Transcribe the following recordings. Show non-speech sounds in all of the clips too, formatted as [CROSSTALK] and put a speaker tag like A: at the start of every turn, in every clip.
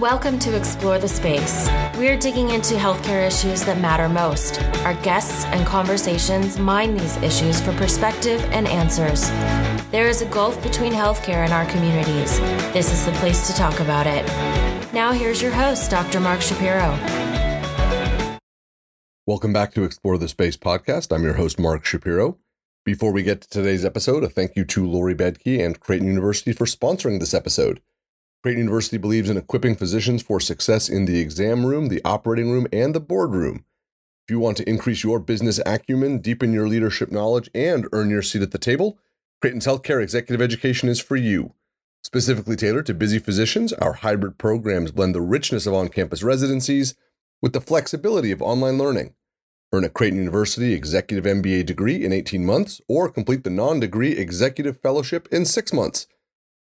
A: Welcome to Explore the Space. We're digging into healthcare issues that matter most. Our guests and conversations mine these issues for perspective and answers. There is a gulf between healthcare and our communities. This is the place to talk about it. Now, here's your host, Dr. Mark Shapiro.
B: Welcome back to Explore the Space podcast. I'm your host, Mark Shapiro. Before we get to today's episode, a thank you to Lori Bedke and Creighton University for sponsoring this episode. Creighton University believes in equipping physicians for success in the exam room, the operating room, and the boardroom. If you want to increase your business acumen, deepen your leadership knowledge, and earn your seat at the table, Creighton's healthcare executive education is for you. Specifically tailored to busy physicians, our hybrid programs blend the richness of on campus residencies with the flexibility of online learning. Earn a Creighton University Executive MBA degree in 18 months or complete the non degree Executive Fellowship in six months.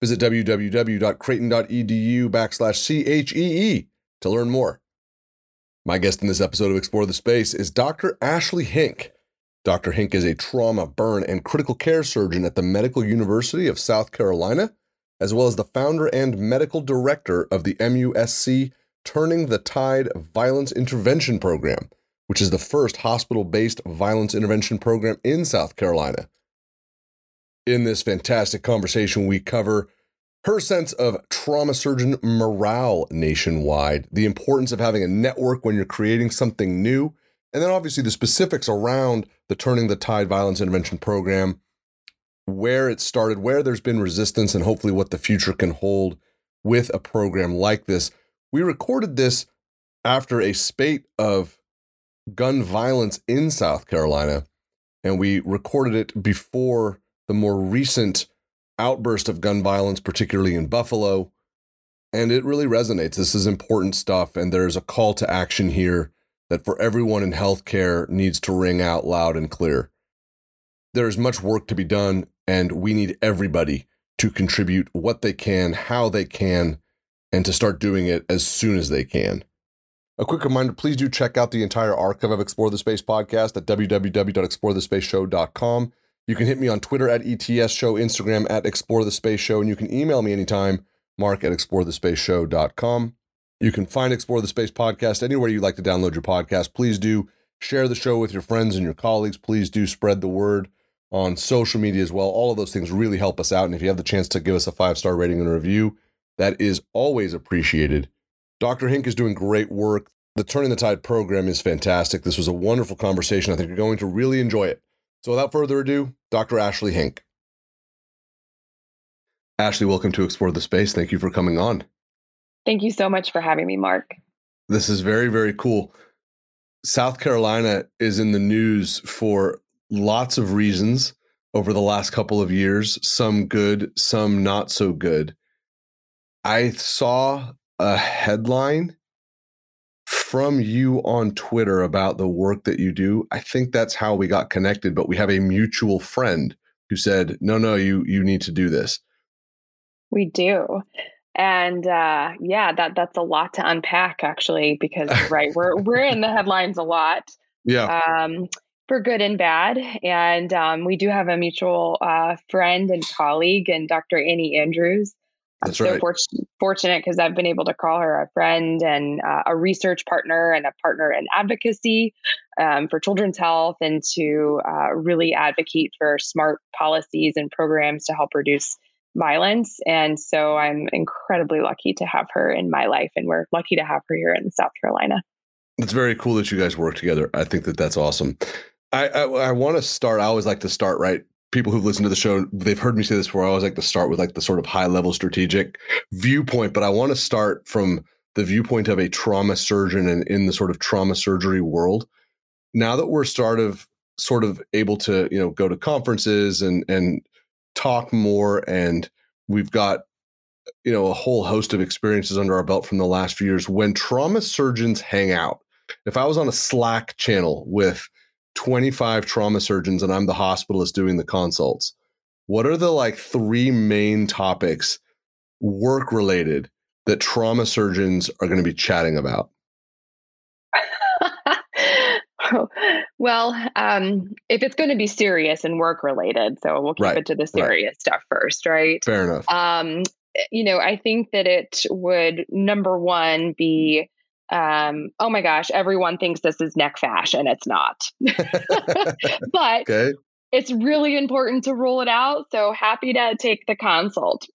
B: Visit www.creighton.edu backslash CHEE to learn more. My guest in this episode of Explore the Space is Dr. Ashley Hink. Dr. Hink is a trauma, burn, and critical care surgeon at the Medical University of South Carolina, as well as the founder and medical director of the MUSC Turning the Tide Violence Intervention Program which is the first hospital based violence intervention program in South Carolina. In this fantastic conversation, we cover her sense of trauma surgeon morale nationwide, the importance of having a network when you're creating something new, and then obviously the specifics around the Turning the Tide Violence Intervention Program, where it started, where there's been resistance, and hopefully what the future can hold with a program like this. We recorded this after a spate of gun violence in South Carolina, and we recorded it before the more recent outburst of gun violence, particularly in Buffalo. And it really resonates. This is important stuff, and there's a call to action here that for everyone in healthcare needs to ring out loud and clear. There is much work to be done, and we need everybody to contribute what they can, how they can, and to start doing it as soon as they can. A quick reminder please do check out the entire archive of Explore the Space podcast at www.explorethespaceshow.com. You can hit me on Twitter at ETS Show, Instagram at Explore the Space Show, and you can email me anytime, mark at explorethespaceshow.com. You can find Explore the Space podcast anywhere you'd like to download your podcast. Please do share the show with your friends and your colleagues. Please do spread the word on social media as well. All of those things really help us out. And if you have the chance to give us a five star rating and a review, that is always appreciated. Dr. Hink is doing great work. The Turning the Tide program is fantastic. This was a wonderful conversation. I think you're going to really enjoy it. So, without further ado, Dr. Ashley Hink. Ashley, welcome to Explore the Space. Thank you for coming on.
C: Thank you so much for having me, Mark.
B: This is very, very cool. South Carolina is in the news for lots of reasons over the last couple of years, some good, some not so good. I saw a headline from you on Twitter about the work that you do. I think that's how we got connected, but we have a mutual friend who said, "No, no, you you need to do this."
C: We do. And uh, yeah, that that's a lot to unpack actually because right, we're we're in the headlines a lot.
B: Yeah.
C: Um, for good and bad. And um, we do have a mutual uh, friend and colleague, and Dr. Annie Andrews, I'm
B: That's so right.
C: fortunate because I've been able to call her a friend and uh, a research partner and a partner in advocacy um, for children's health and to uh, really advocate for smart policies and programs to help reduce violence. And so I'm incredibly lucky to have her in my life, and we're lucky to have her here in South Carolina.
B: It's very cool that you guys work together. I think that that's awesome. I, I, I want to start. I always like to start right people who've listened to the show, they've heard me say this before. I always like to start with like the sort of high level strategic viewpoint, but I want to start from the viewpoint of a trauma surgeon and in the sort of trauma surgery world. Now that we're sort of sort of able to, you know, go to conferences and and talk more and we've got you know a whole host of experiences under our belt from the last few years when trauma surgeons hang out. If I was on a Slack channel with 25 trauma surgeons and I'm the hospitalist doing the consults. What are the like three main topics work related that trauma surgeons are going to be chatting about? [LAUGHS]
C: well, um, if it's going to be serious and work related, so we'll keep right, it to the serious right. stuff first, right?
B: Fair enough.
C: Um, you know, I think that it would number one be um, oh my gosh, everyone thinks this is nec fasc. It's not. [LAUGHS] but okay. it's really important to rule it out. So happy to take the consult.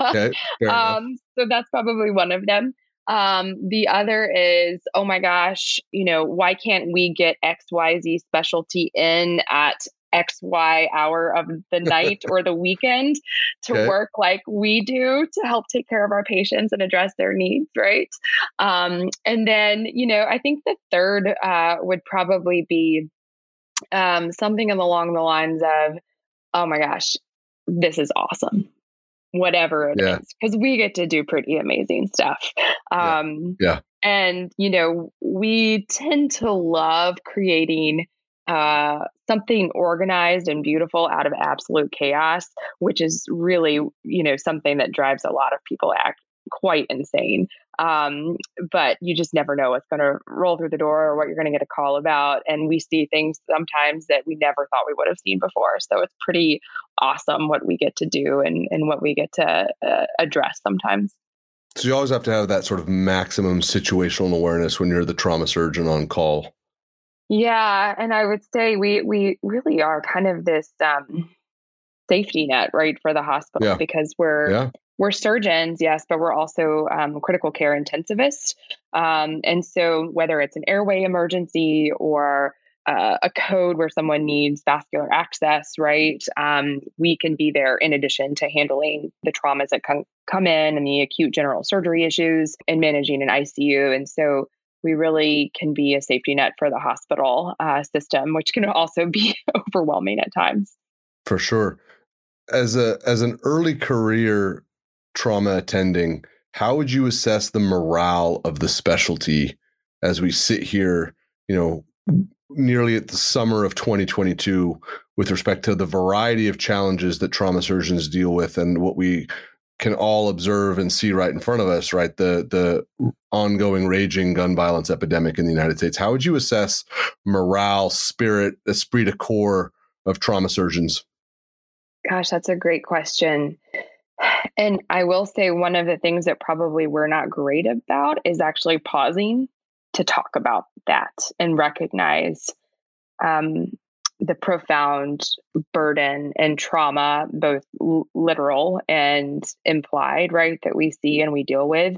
C: okay. [LAUGHS] Um, so that's probably one of them. Um, the other is, oh my gosh, you know, why can't we get XYZ specialty in at XY hour of the night or the weekend [LAUGHS] to okay. work like we do to help take care of our patients and address their needs, right? Um, and then, you know, I think the third uh, would probably be um, something along the lines of, oh my gosh, this is awesome whatever it yeah. is, because we get to do pretty amazing stuff.
B: Um, yeah. yeah.
C: And, you know, we tend to love creating uh, something organized and beautiful out of absolute chaos, which is really, you know, something that drives a lot of people act quite insane. Um, but you just never know what's going to roll through the door or what you're going to get a call about. And we see things sometimes that we never thought we would have seen before. So it's pretty awesome what we get to do and, and what we get to uh, address sometimes.
B: So you always have to have that sort of maximum situational awareness when you're the trauma surgeon on call.
C: Yeah, and I would say we we really are kind of this um, safety net, right, for the hospital yeah. because we're yeah. we're surgeons, yes, but we're also um, critical care intensivists, um, and so whether it's an airway emergency or uh, a code where someone needs vascular access, right? Um, we can be there in addition to handling the traumas that come come in and the acute general surgery issues and managing an ICU. And so we really can be a safety net for the hospital uh, system, which can also be [LAUGHS] overwhelming at times.
B: For sure. As a as an early career trauma attending, how would you assess the morale of the specialty as we sit here, you know, nearly at the summer of 2022 with respect to the variety of challenges that trauma surgeons deal with and what we can all observe and see right in front of us, right? The the ongoing raging gun violence epidemic in the United States. How would you assess morale, spirit, esprit de corps of trauma surgeons?
C: Gosh, that's a great question. And I will say one of the things that probably we're not great about is actually pausing to talk about that and recognize um, the profound burden and trauma, both literal and implied, right, that we see and we deal with.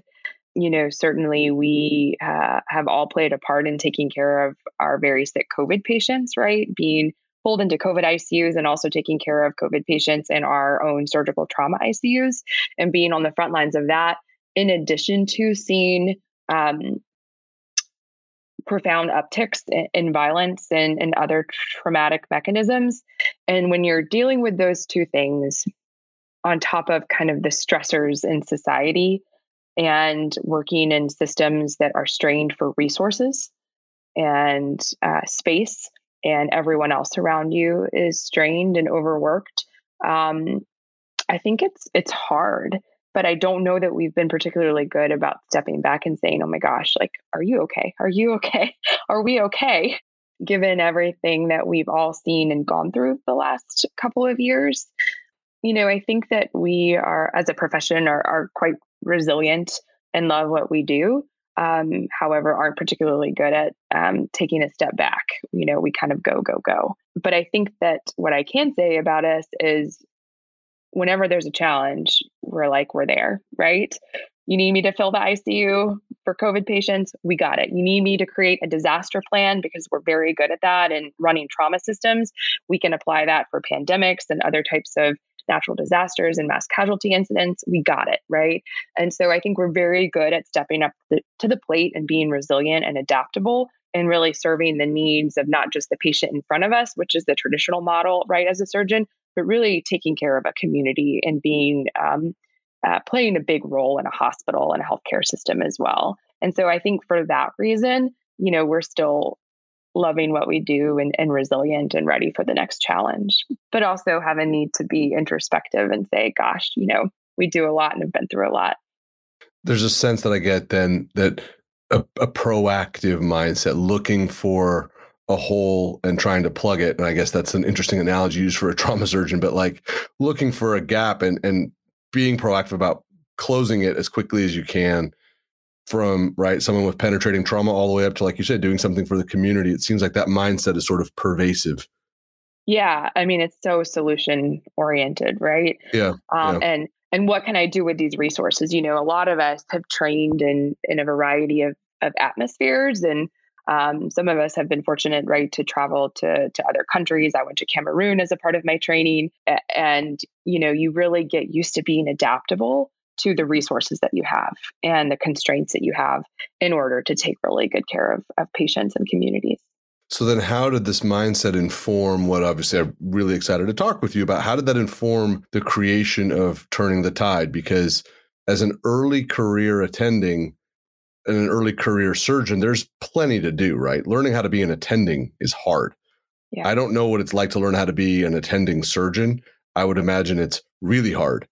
C: You know, certainly we uh, have all played a part in taking care of our very sick COVID patients, right? Being pulled into COVID ICUs and also taking care of COVID patients in our own surgical trauma ICUs and being on the front lines of that, in addition to seeing um, profound upticks in, violence and, and other traumatic mechanisms. And when you're dealing with those two things, on top of kind of the stressors in society and working in systems that are strained for resources and uh, space, and everyone else around you is strained and overworked. Um, I think it's it's hard but I don't know that we've been particularly good about stepping back and saying, oh my gosh, like, are you okay? Are you okay? [LAUGHS] Are we okay? Given everything that we've all seen and gone through the last couple of years. You know, I think that we are, as a profession, are, are quite resilient and love what we do. Um, however, aren't particularly good at um, taking a step back. You know, we kind of go, go, go. But I think that what I can say about us is whenever there's a challenge, we're like, we're there, right? You need me to fill the ICU for COVID patients? We got it. You need me to create a disaster plan because we're very good at that and running trauma systems. We can apply that for pandemics and other types of natural disasters and mass casualty incidents. We got it, right? And so I think we're very good at stepping up the, to the plate and being resilient and adaptable and really serving the needs of not just the patient in front of us, which is the traditional model, right, as a surgeon, but really taking care of a community and being um, uh, playing a big role in a hospital and a healthcare system as well. And so I think for that reason, you know, we're still loving what we do and, and resilient and ready for the next challenge, but also have a need to be introspective and say, gosh, you know, we do a lot and have been through a lot.
B: There's a sense that I get then that a, a proactive mindset, looking for a hole and trying to plug it. And I guess that's an interesting analogy used for a [LAUGHS] trauma surgeon, but like looking for a gap and and being proactive about closing it as quickly as you can from right someone with penetrating trauma all the way up to like you said doing something for the community it seems like that mindset is sort of pervasive
C: yeah i mean it's so solution oriented right
B: yeah,
C: um,
B: yeah.
C: and and what can i do with these resources you know a lot of us have trained in in a variety of of atmospheres and um, some of us have been fortunate, right, to travel to to other countries. I went to Cameroon as a part of my training, and you know, you really get used to being adaptable to the resources that you have and the constraints that you have in order to take really good care of, of patients and communities.
B: So then how did this mindset inform what obviously I'm really excited to talk with you about? How did that inform the creation of Turning the Tide? Because as an early career attending and an early career surgeon, there's plenty to do, right? Learning how to be an attending is hard. Yeah. I don't know what it's like to learn how to be an attending surgeon. I would imagine it's really hard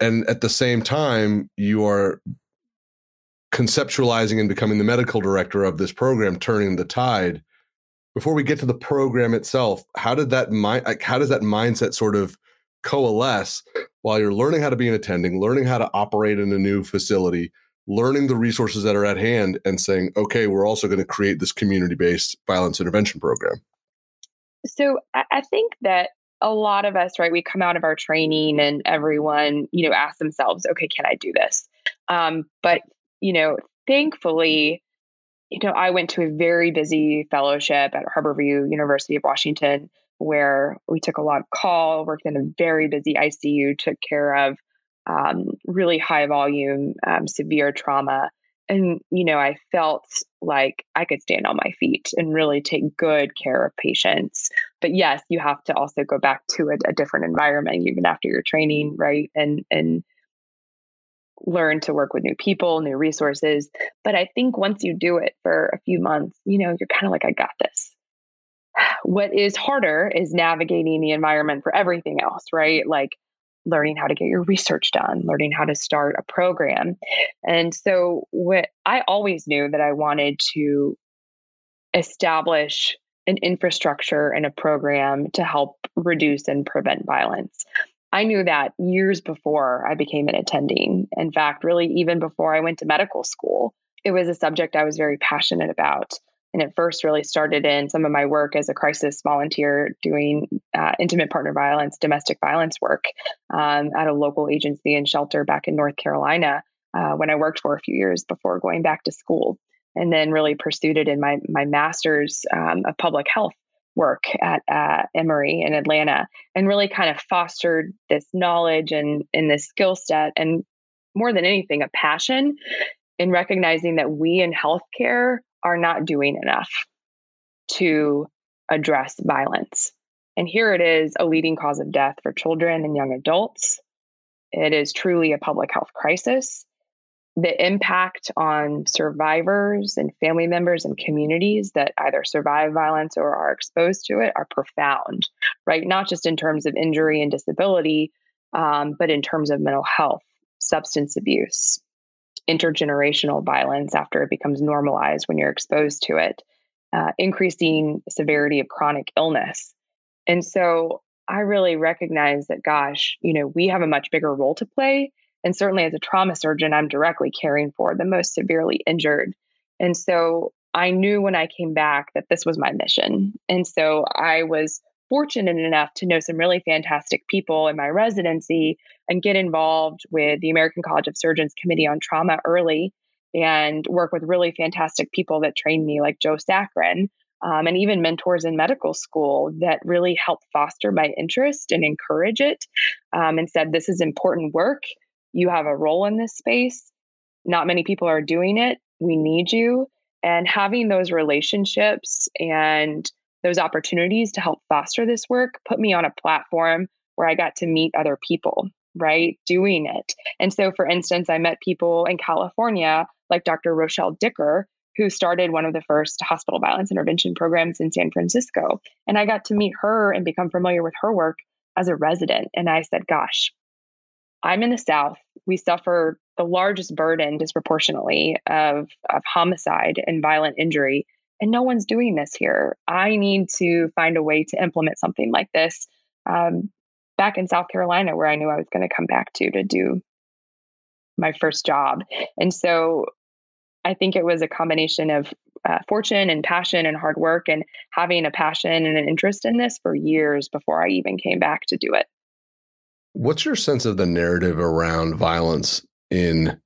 B: and at the same time you are conceptualizing and becoming the medical director of this program turning the tide before we get to the program itself how did that mind like how does that mindset sort of coalesce while you're learning how to be an attending learning how to operate in a new facility learning the resources that are at hand and saying okay we're also going to create this community-based violence intervention program
C: so i think that a lot of us, right, we come out of our training and everyone, you know, asks themselves, okay, can I do this? Um, but, you know, thankfully, you know, I went to a very busy fellowship at Harborview University of Washington where we took a lot of call, worked in a very busy ICU, took care of um, really high volume, um, severe trauma. And you know i felt like i could stand on my feet and really take good care of patients. But yes you have to also go back to a, a different environment even after your training right? And and learn to work with new people new resources. But i think once you do it for a few months you know you're kind of like i got this. [SIGHS] What is harder is navigating the environment for everything else right? Like learning how to get your research done, learning how to start a program. And so what I always knew that I wanted to establish an infrastructure and a program to help reduce and prevent violence. I knew that years before I became an attending. In fact, really even before I went to medical school, it was a subject I was very passionate about. And it first really started in some of my work as a crisis volunteer doing uh, intimate partner violence, domestic violence work um, at a local agency and shelter back in North Carolina uh, when I worked for a few years before going back to school. And then really pursued it in my, my master's um, of public health work at uh, Emory in Atlanta and really kind of fostered this knowledge and, and this skill set and more than anything, a passion in recognizing that we in healthcare are not doing enough to address violence. And here it is a leading cause of death for children and young adults. It is truly a public health crisis. The impact on survivors and family members and communities that either survive violence or are exposed to it are profound, right? Not just in terms of injury and disability, um, but in terms of mental health, substance abuse, intergenerational violence after it becomes normalized when you're exposed to it, uh, increasing severity of chronic illness. And so I really recognize that, gosh, you know, we have a much bigger role to play. And certainly as a trauma surgeon, I'm directly caring for the most severely injured. And so I knew when I came back that this was my mission. And so I was fortunate enough to know some really fantastic people in my residency and get involved with the American College of Surgeons Committee on Trauma early and work with really fantastic people that trained me, like Joe Sakran, um, and even mentors in medical school that really helped foster my interest and encourage it um, and said, This is important work. You have a role in this space. Not many people are doing it. We need you. And having those relationships and those opportunities to help foster this work put me on a platform where I got to meet other people, right? Doing it. And so, for instance, I met people in California like Dr. Rochelle Dicker, who started one of the first hospital violence intervention programs in San Francisco. And I got to meet her and become familiar with her work as a resident. And I said, gosh, I'm in the South. We suffer the largest burden disproportionately of, of homicide and violent injury and no one's doing this here. I need to find a way to implement something like this um, back in South Carolina, where I knew I was going to come back to to do my first job. And so I think it was a combination of uh, fortune and passion and hard work and having a passion and an interest in this for years before I even came back to do it.
B: What's your sense of the narrative around violence in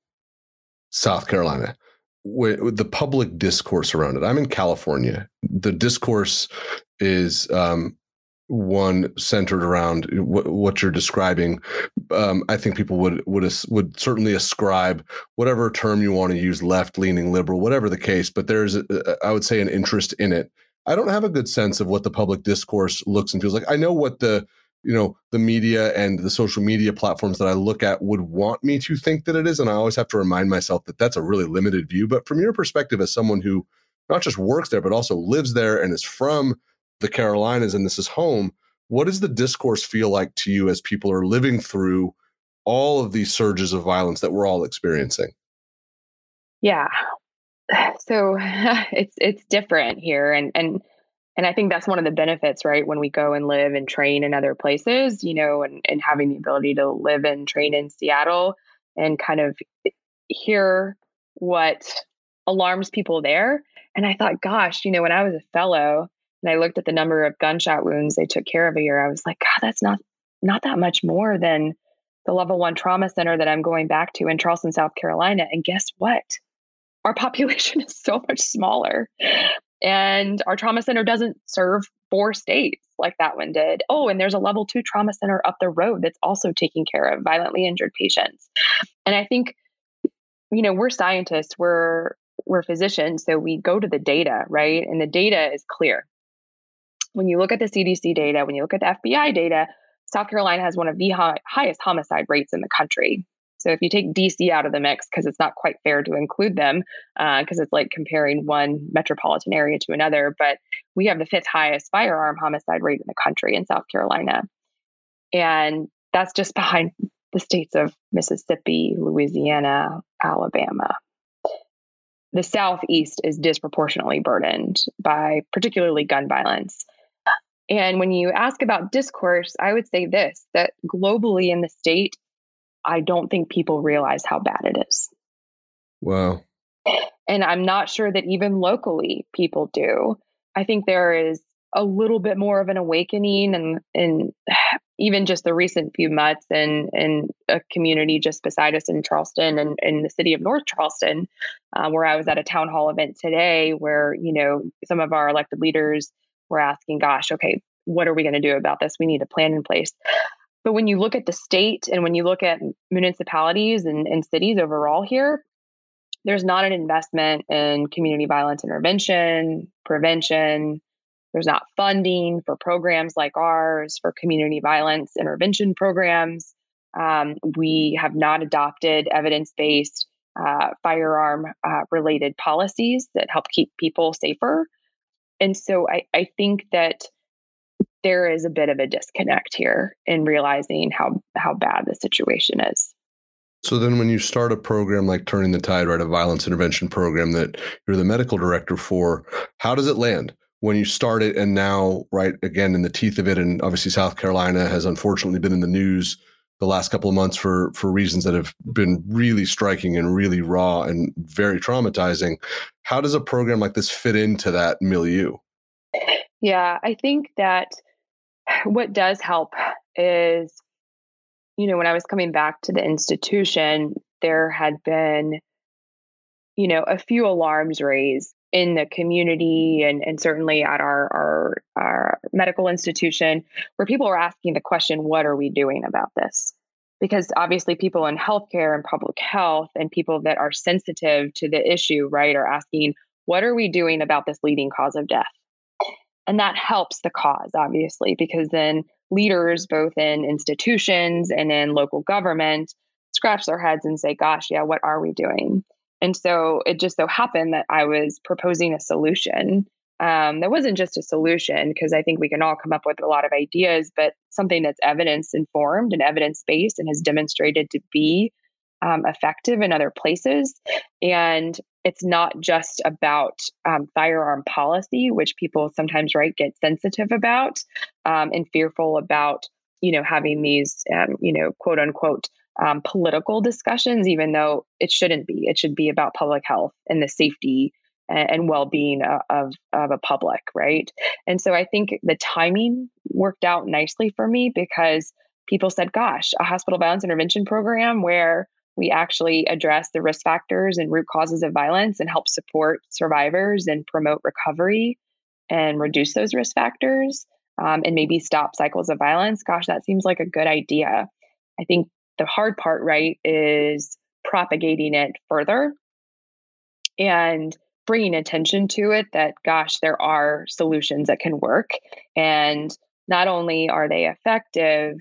B: South Carolina? With, the public discourse around it. I'm in California. The discourse is um, one centered around w- what you're describing, um, I think people would would would certainly ascribe whatever term you want to use, left leaning, liberal, whatever the case. But there's, a, I would say, an interest in it. I don't have a good sense of what the public discourse looks and feels like. I know what the you know the media and the social media platforms that I look at would want me to think that it is, and I always have to remind myself that that's a really limited view. But from your perspective, as someone who not just works there but also lives there and is from the Carolinas and this is home. What does the discourse feel like to you as people are living through all of these surges of violence that we're all experiencing?
C: Yeah. [SIGHS] So [LAUGHS] it's it's different here and and and I think that's one of the benefits, right? When we go and live and train in other places, you know, and, and having the ability to live and train in Seattle and kind of hear what alarms people there. And I thought, gosh, you know, when I was a fellow, and I looked at the number of gunshot wounds they took care of a year, I was like, God, that's not not that much more than the level one trauma center that I'm going back to in Charleston, South Carolina. And guess what? Our population [LAUGHS] is so much smaller. And our trauma center doesn't serve four states like that one did. Oh, and there's a level two trauma center up the road that's also taking care of violently injured patients. And I think, you know, we're scientists, we're we're physicians, so we go to the data, right? And the data is clear when you look at the CDC data, when you look at the FBI data, South Carolina has one of the high, highest homicide rates in the country. So if you take DC out of the mix, because it's not quite fair to include them, because uh, it's like comparing one metropolitan area to another, but we have the fifth highest firearm homicide rate in the country in South Carolina. And that's just [LAUGHS] behind the states of Mississippi, Louisiana, Alabama. The Southeast is disproportionately burdened by particularly gun violence. And when you ask about discourse, I would say this that globally in the state, I don't think people realize how bad it is.
B: Wow.
C: And I'm not sure that even locally people do. I think there is a little bit more of an awakening and in [SIGHS] even just the recent few months in in a community just beside us in Charleston and in the city of North Charleston, uh, where I was at a town hall event today, where you know some of our elected leaders we're asking, gosh, okay, what are we going to do about this? We need a plan in place. But when you look at the state and when you look at municipalities and, and cities overall here, there's not an investment in community violence intervention, prevention. There's not funding for programs like ours for community violence intervention programs. Um, we have not adopted evidence based uh, firearm uh, related policies that help keep people safer. And so I, I think that there is a bit of a disconnect here in realizing how how bad the situation is.
B: So then when you start a program like Turning the Tide, right, a violence intervention program that you're the medical director for, how does it land? When you start it and now, right, again in the teeth of it, and obviously South Carolina has unfortunately been in the news the last couple of months for for reasons that have been really striking and really raw and very traumatizing. How does a program like this fit into that milieu?
C: Yeah, I think that what does help is, you know, when I was coming back to the institution, there had been, you know, a few alarms raised in the community and, and certainly at our, our, our medical institution where people were asking the question, what are we doing about this? Because obviously, people in healthcare and public health and people that are sensitive to the issue, right, are asking, what are we doing about this leading cause of death? And that helps the cause, obviously, because then leaders, both in institutions and in local government, scratch their heads and say, gosh, yeah, what are we doing? And so it just so happened that I was proposing a solution. Um, that wasn't just a solution, because I think we can all come up with a lot of ideas, but something that's evidence informed and evidence based and has demonstrated to be um, effective in other places. And it's not just about um, firearm policy, which people sometimes right get sensitive about um, and fearful about, you know, having these, um, you know, quote unquote um, political discussions, even though it shouldn't be. It should be about public health and the safety and, and well-being of of a public, right? And so I think the timing worked out nicely for me because people said, "Gosh, a hospital violence intervention program where." We actually address the risk factors and root causes of violence and help support survivors and promote recovery and reduce those risk factors um, and maybe stop cycles of violence. Gosh, that seems like a good idea. I think the hard part, right, is propagating it further and bringing attention to it that, gosh, there are solutions that can work. And not only are they effective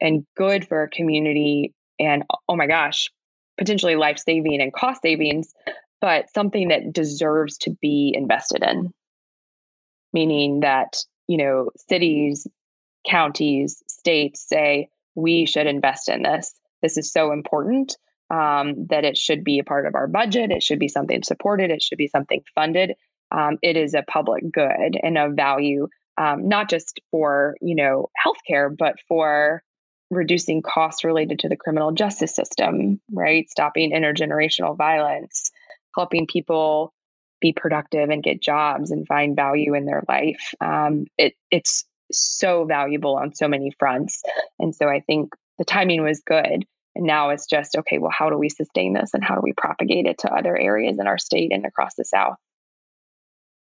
C: and good for a community, and oh my gosh, potentially life saving and cost savings, but something that deserves to be invested in. Meaning that, you know, cities, counties, states say, we should invest in this. This is so important um, that it should be a part of our budget. It should be something supported. It should be something funded. Um, it is a public good and of value, um, not just for you know healthcare, but for reducing costs related to the criminal justice system. Right, stopping intergenerational violence, helping people be productive and get jobs and find value in their life. Um, it, it's so valuable on so many fronts. And so I think the timing was good. And now it's just, okay, well, how do we sustain this and how do we propagate it to other areas in our state and across the South?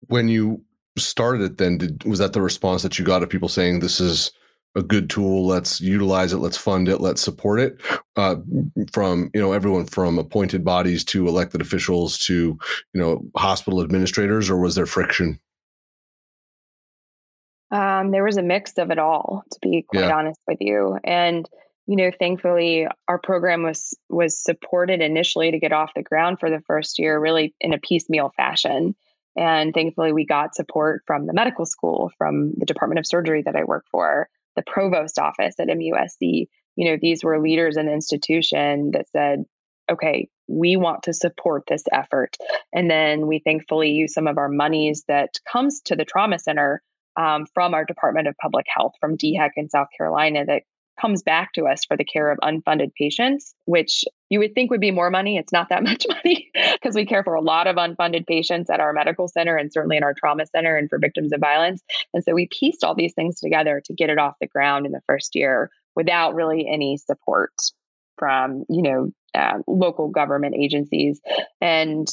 B: When you started it, then did, was that the response that you got of people saying this is a good tool? Let's utilize it. Let's fund it. Let's support it. Uh, from you know everyone from appointed bodies to elected officials to you know hospital administrators, or was there friction?
C: Um, there was a mix of it all, to be quite yeah. honest with you. And you know, thankfully, our program was was supported initially to get off the ground for the first year, really in a piecemeal fashion. And thankfully, we got support from the medical school, from the Department of Surgery that I work for, the provost office at MUSC. You know, these were leaders in the institution that said, okay, we want to support this effort. And then we thankfully use some of our monies that comes to the trauma center um, from our Department of Public Health, from DHEC in South Carolina, that comes back to us for the care of unfunded patients, which you would think would be more money. It's not that [LAUGHS] much money because we care for a lot of unfunded patients at our medical center and certainly in our trauma center and for victims of violence. And so we pieced all these things together to get it off the ground in the first year without really any support from, you know, uh, local government agencies. And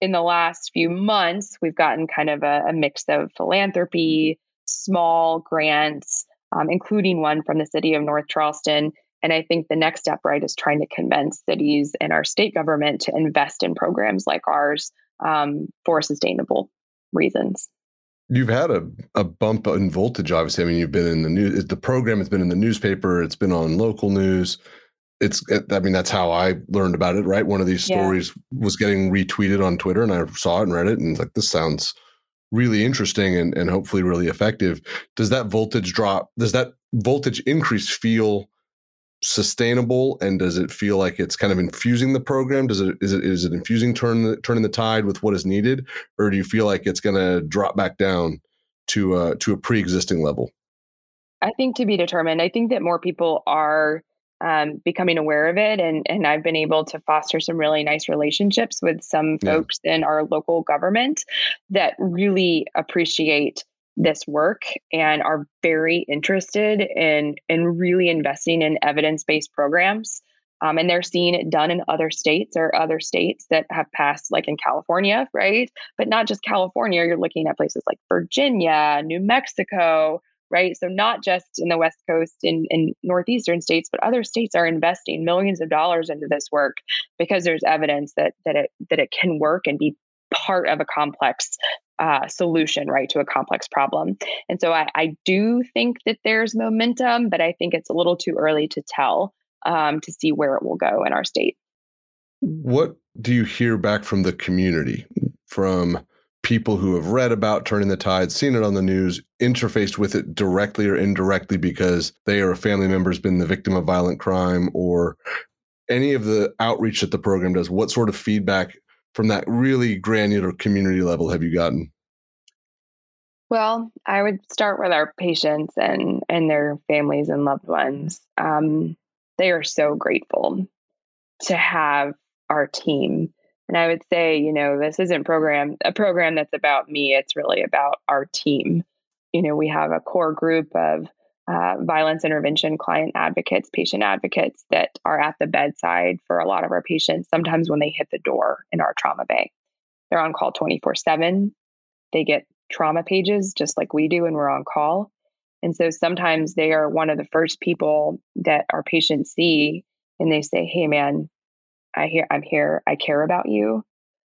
C: in the last few months, we've gotten kind of a, a mix of philanthropy, small grants, um, including one from the city of North Charleston. And I think the next step, right, is trying to convince cities and our state government to invest in programs like ours um, for sustainable reasons.
B: You've had a, a bump in voltage, obviously. I mean, you've been in the news, the program has been in the newspaper, it's been on local news it's i mean that's how i learned about it right one of these stories yeah. was getting retweeted on twitter and i saw it and read it and like this sounds really interesting and, and hopefully really effective does that voltage drop does that voltage increase feel sustainable? And does it feel like it's kind of infusing the program? Does it is it is it infusing turn turning the tide with what is needed? Or do you feel like it's going to drop back down to uh to a pre-existing level?
C: I think to be determined. I think that more people are um, becoming aware of it. And, and I've been able to foster some really nice relationships with some yeah. folks in our local government that really appreciate this work and are very interested in in really investing in evidence-based programs um, and they're seeing it done in other states or other states that have passed like in california right but not just california you're looking at places like virginia new mexico right? So not just in the West Coast and in, in northeastern states, but other states are investing millions of dollars into this work because there's evidence that that it that it can work and be part of a complex uh, solution, right, to a complex problem. And so I, I, do think that there's momentum, but I think it's a little too early to tell um, to see where it will go in our state.
B: What do you hear back from the community, from people who have read about turning the tide, seen it on the news, interfaced with it directly or indirectly because they or a family member has been the victim of violent crime or any of the outreach that the program does, what sort of feedback from that really granular community level have you gotten?
C: Well, I would start with our patients and and their families and loved ones. Um, they are so grateful to have our team. And I would say, you know, this isn't program a program that's about me. It's really about our team. You know, we have a core group of uh, violence intervention client advocates, patient advocates that are at the bedside for a lot of our patients. Sometimes when they hit the door in our trauma bay, they're on call 24 7. They get trauma pages just like we do, when we're on call. And so sometimes they are one of the first people that our patients see and they say, Hey man, I hear I'm here. I care about you.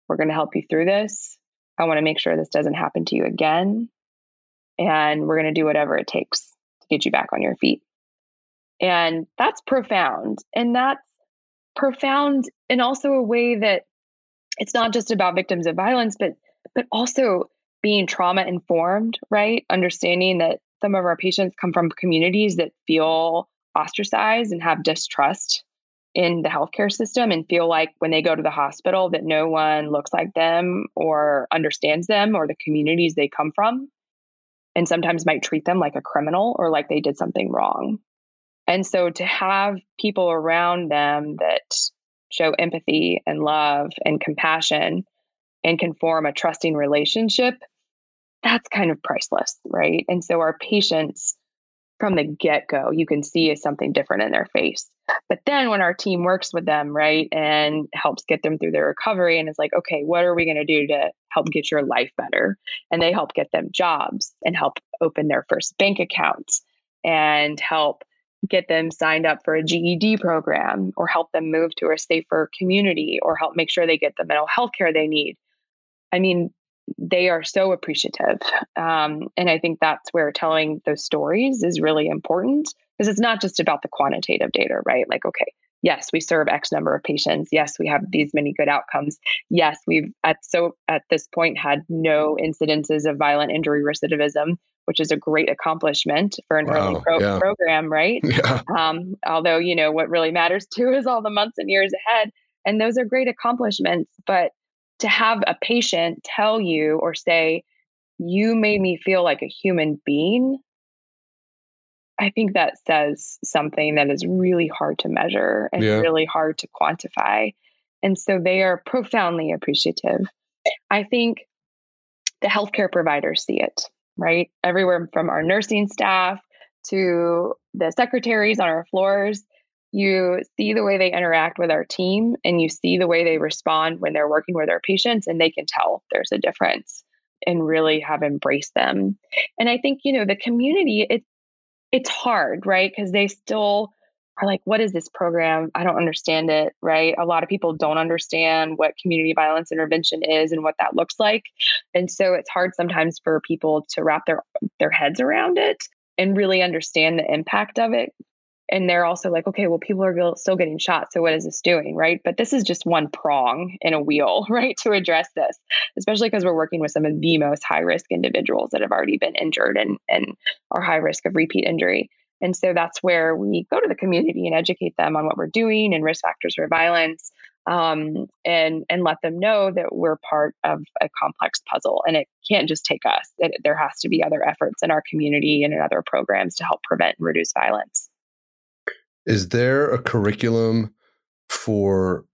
C: We're going to help you through this. I want to make sure this doesn't happen to you again. And we're going to do whatever it takes to get you back on your feet. And that's profound. And that's profound in also a way that it's not just about victims of violence, but but also being trauma informed, right? Understanding that some of our patients come from communities that feel ostracized and have distrust in the healthcare system and feel like when they go to the hospital that no one looks like them or understands them or the communities they come from and sometimes might treat them like a criminal or like they did something wrong. And so to have people around them that show empathy and love and compassion and can form a trusting relationship, that's kind of priceless, right? And so our patients from the get go, you can see is something different in their face. But then when our team works with them, right, and helps get them through their recovery and is like, okay, what are we going to do to help get your life better? And they help get them jobs and help open their first bank accounts and help get them signed up for a GED program or help them move to a safer community or help make sure they get the mental health care they need. I mean, they are so appreciative. Um, and I think that's where telling those stories is really important because it's not just about the quantitative data, right? Like, okay, yes, we serve X number of patients. Yes, we have these many good outcomes. Yes, we've at so at this point had no incidences of violent injury recidivism, which is a great accomplishment for an wow, early pro- yeah. program, right? [LAUGHS] Yeah. Um, although you know what really matters [LAUGHS] too is all the months and years ahead, and those are great accomplishments. But to have a patient tell you or say, you made me feel like a human being, I think that says something that is really hard to measure and yeah. really hard to quantify. And so they are profoundly appreciative. I think the healthcare providers see it, right? Everywhere from our nursing staff to the secretaries on our floors you see the way they interact with our team and you see the way they respond when they're working with our patients and they can tell there's a difference and really have embraced them. And i think you know the community it it's hard right? Because they still are like what is this program? I don't understand it right? A lot of people don't understand what community violence intervention is and what that looks like. And so it's hard sometimes for people to wrap their their heads around it and really understand the impact of it and they're also like okay well people are still getting shot so what is this doing? Right? But this is just one prong in a wheel [LAUGHS] right to address this especially because we're working with some of the most high risk individuals that have already been injured and and are high risk of repeat injury. And so that's where we go to the community and educate them on what we're doing and risk factors for violence um, and and let them know that we're part of a complex puzzle and it can't just take us. It, there has to be other efforts in our community and in other programs to help prevent and reduce violence
B: is there a curriculum for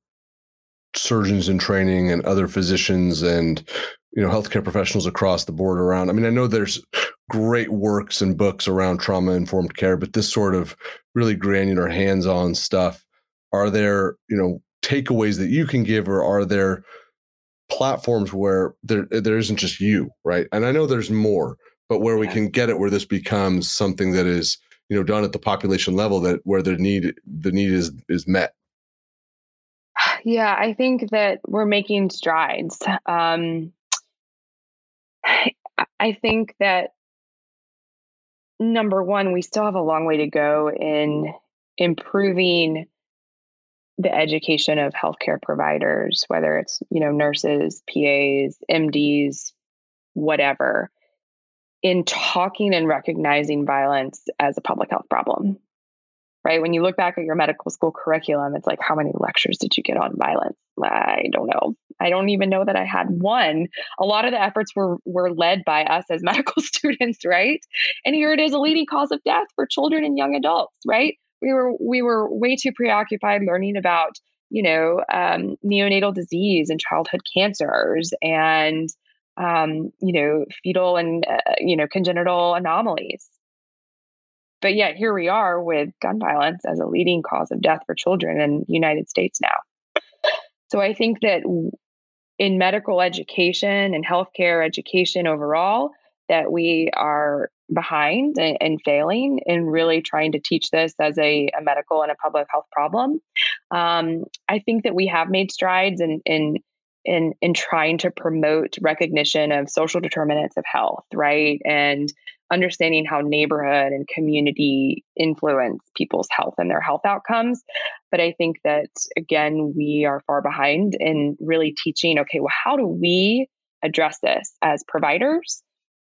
B: surgeons in training and other physicians and you know healthcare professionals across the board around? I mean i know there's great works and books around trauma informed care but this sort of really granular hands-on stuff are there you know takeaways that you can give or are there platforms where there eh, there isn't just you right? And i know there's more but where we can get it where this becomes something that is you know done at the population level that where the need the need is is met.
C: Yeah i think that we're making strides. Um i think that number one we still have a long way to go in improving the education of healthcare providers whether it's you know nurses pas mds whatever in talking and recognizing violence as a public health problem. Right. When you look back at your medical school curriculum, it's like, how many lectures did you get on violence? I don't know. I don't even know that I had one. A lot of the efforts were were led by us as [LAUGHS] medical students, right? And here it is a leading cause of death for children and young adults, right? we were we were way too preoccupied learning about you know um, neonatal disease and childhood cancers and um, you know fetal and uh, you know congenital anomalies but yet here we are with gun violence as a leading cause of death for children in the united states now so i think that in medical education and healthcare education overall that we are behind and, and, failing in really trying to teach this as a, a medical and a public health problem. Um, I think that we have made strides in, in in in trying to promote recognition of social determinants of health, right? And understanding how neighborhood and community influence people's health and their health outcomes. But I think that again, we are far behind in really teaching, okay, well, how do we address this as providers?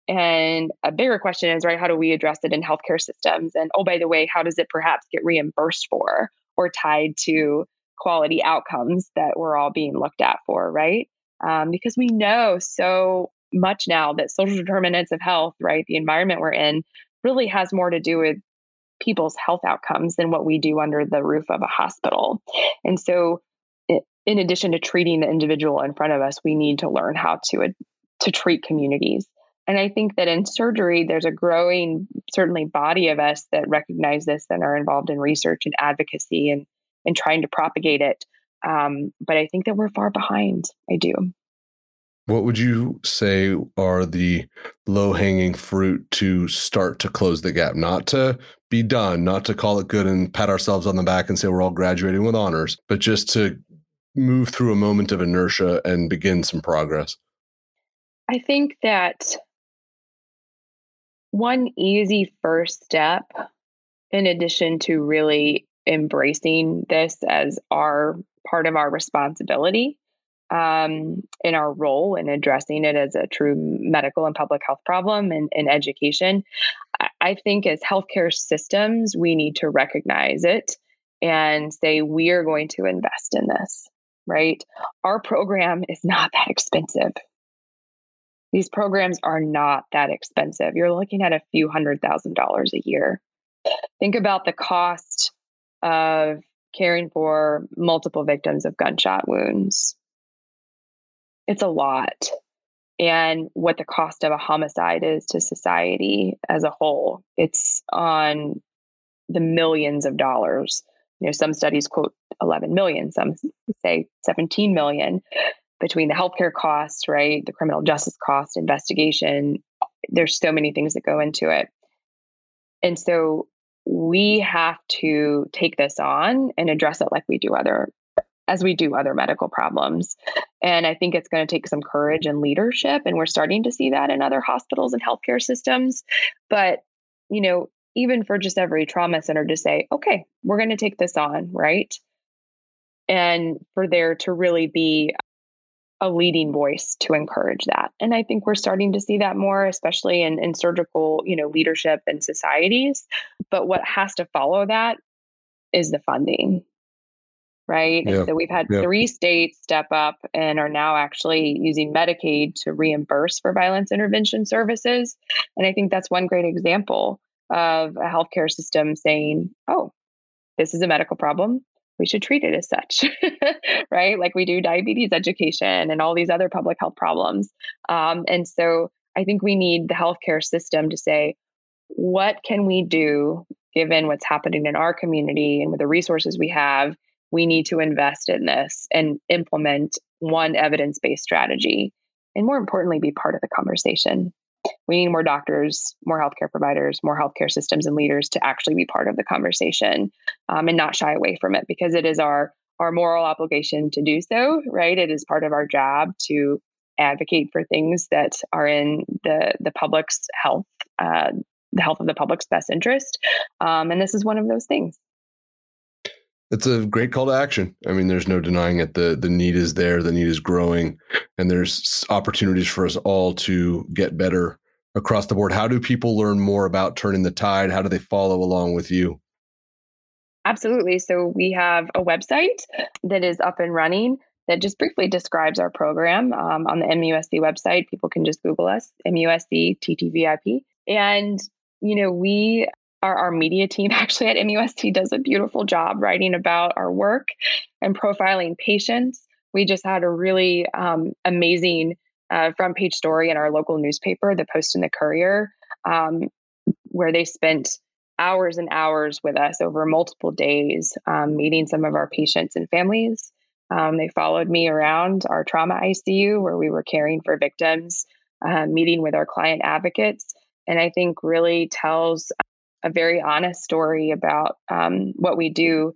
C: And a bigger question is, right, how do we address it in healthcare systems? And oh, by the way, how does it perhaps get reimbursed for or tied to quality outcomes that we're all being looked at for, right? Um, because we know so much now that social [LAUGHS] determinants of health, right, the environment we're in, really has more to do with people's health outcomes than what we do under the roof of a hospital. And so, in addition to treating the individual in front of us, we need to learn how to to treat communities and I think that in surgery, there's a growing, certainly, body of us that recognize this and are involved in research and advocacy and, and trying to propagate it. Um, but I think that we're far behind. I do.
B: What would you say are the low hanging fruit to start to close the gap? Not to be done, not to call it good and pat ourselves on the back and say we're all graduating with honors, but just to move through a moment of inertia and begin some progress?
C: I think that one easy first step, in addition to really embracing this as our part of our responsibility um, in our role in addressing it as a true medical and public health problem and, and education, I think as healthcare systems, we need to recognize it and say, we are going to invest in this, right? Our program is not that expensive. These programs are not that expensive. You're looking at a few hundred thousand dollars a year. Think about the cost of caring for multiple victims of gunshot wounds. It's a lot. And what the cost of a homicide is to society as a whole. It's on the millions of dollars. You know, some studies quote 11 million, some say 17 million between the healthcare costs, right, the criminal justice cost, investigation. There's so many things that go into it. And so we have to take this on and address it like we do other as we do other medical problems. And I think it's going to take some courage and leadership and we're starting to see that in other hospitals and healthcare systems. But, you know, even for just every trauma center to say, okay, we're going to take this on, right? And for there to really be a leading voice to encourage that. And I think we're starting to see that more, especially in, in surgical, you know, leadership and societies. But what has to follow that is the funding. Right. Yeah. So we've had yeah. three states step up and are now actually using Medicaid to reimburse for violence intervention services. And I think that's one great example of a healthcare system saying, oh, this is a medical problem we should treat it as such, [LAUGHS] right? Like we do diabetes education and all these other public health problems. Um, and so I think we need the healthcare system to say, what can we do given what's happening in our community and with the resources we have? We need to invest in this and implement one evidence based strategy. And more importantly, be part of the conversation we need more doctors, more healthcare providers, more healthcare systems and leaders to actually be part of the conversation um, and not shy away from it because it is our our moral obligation to do so. Right, it is part of our job to advocate for things that are in the the public's health, uh, the health of the public's best interest, um, and this is one of those things.
B: It's a great call to action. I mean, there's no denying it. The the need is there, the need is growing, and there's opportunities for us all to get better across the board. How do people learn more about turning the tide? How do they follow along with you?
C: Absolutely. So we have a website that is up and running that just briefly describes our program um, on the MUSC website. People can just Google us, MUSC TTVIP. And, you know, we our, our media team [LAUGHS] actually at MUSC does a beautiful job writing about our work and profiling patients. We just had a really um, amazing uh, front page story in our local newspaper, the Post and the Courier, um, where they spent hours and hours with us over multiple days, um, meeting some of our patients and families. Um, they followed me around our trauma ICU where we were caring for victims, uh, meeting with our client advocates, and I think really tells a very honest story about um, what we do.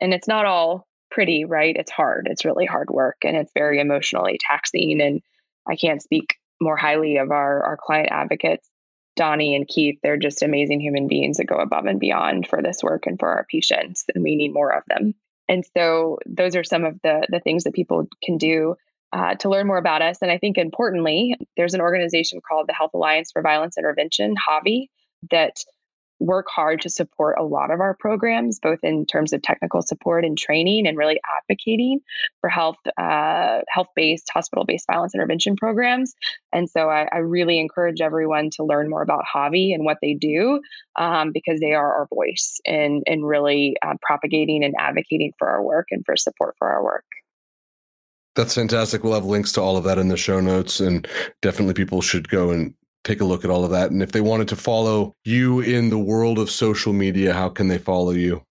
C: And it's not all pretty, right? It's hard. It's really hard work and it's very emotionally taxing. And I can't speak more highly of our, our client advocates, Donnie and Keith. They're just amazing human beings that go above and beyond for this work and for our patients, and we need more of them. And so those are some of the the things that people can do uh, to learn more about us. And I think importantly, there's an organization called the Health Alliance for Violence Intervention, HAVI, that work hard to support a lot of our programs, both in terms of technical support and training, and really advocating for health uh, health based hospital based violence intervention programs. And so I, I, really encourage everyone to learn more about HAVI and what they do um, because they are our voice in in really uh, propagating and advocating for our work and for support for our work.
B: That's fantastic. We'll have links to all of that in the show notes, and definitely people should go and take a look at all of that. And if they wanted to follow you in the world of social media, how can they follow you?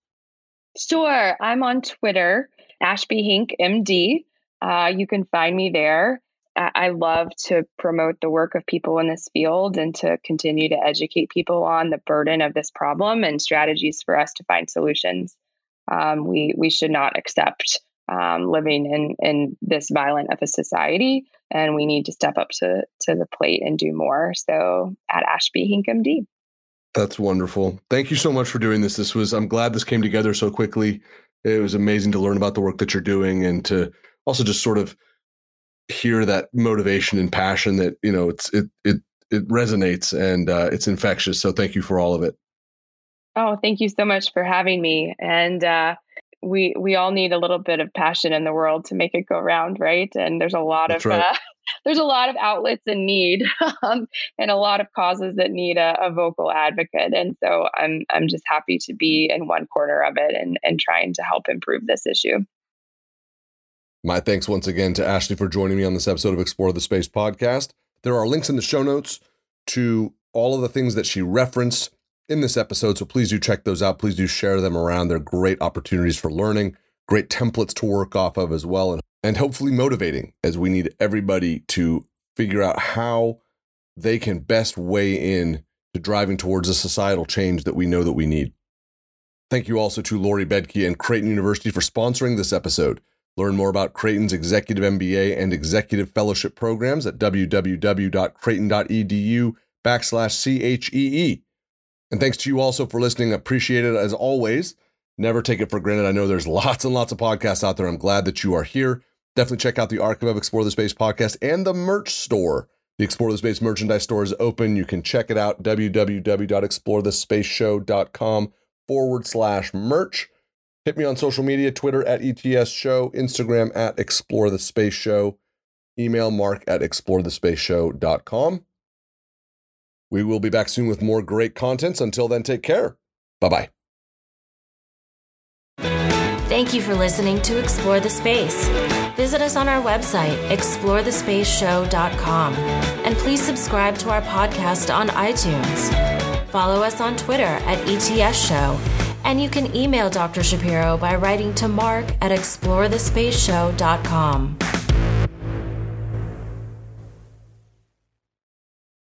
C: Sure. I'm on Twitter, Ashley Hink MD. Uh, you can find me there. I love to promote the work of people in this field and to continue to educate people on the burden of this problem and strategies for us to find solutions. Um, we we should not accept um, living in in this violent of a society, and we need to step up to to the plate and do more. So at Ashley Hink MD.
B: That's wonderful. Thank you so much for doing this. This was I'm glad this came together so quickly. It was amazing to learn about the work that you're doing and to also just sort of hear that motivation and passion that you know it's it it it resonates and uh, it's infectious. So thank you for all of it.
C: Oh, thank you so much for having me. And uh, we we all need a little bit of passion in the world to make it go round, right? And there's a lot That's of right. uh, [LAUGHS] there's a lot of outlets in need, [LAUGHS] um, and a lot of causes that need a, a, vocal advocate. And so I'm I'm just happy to be in one corner of it and and trying to help improve this issue.
B: My thanks once again to Ashley for joining me on this episode of Explore the Space podcast. There are links in the show notes to all of the things that she referenced in this episode. So please do check those out. Please do share them around. They're great opportunities for learning, great templates to work off of as well, and, and hopefully motivating as we need everybody to figure out how they can best weigh in to driving towards a societal change that we know that we need. Thank you also to Laurie Baedke and Creighton University for sponsoring this episode. Learn more about Creighton's Executive MBA and Executive Fellowship programs at www.creighton.edu backslash CHEE. And thanks to you also for listening. Appreciate it as always. Never take it for granted. I know there's [LAUGHS] lots and lots of podcasts out there. I'm glad that you are here. Definitely check out the Archive of Explore the Space podcast and the merch store. The Explore the Space merchandise store is open. You can check it out www.explorethespaceshow.com forward slash merch. Hit me on social media Twitter at ETS Show, Instagram at Explore the Space Show, email mark at explorethespaceshow.com. We will be back soon with more great contents. Until then, take care. Bye bye.
A: Thank you for listening to Explore the Space. Visit us on our website, explorethespaceshow.com, and please subscribe to our podcast on iTunes. Follow us on Twitter at ETS Show, and you can email Dr. Shapiro by writing to mark at explorethespaceshow.com.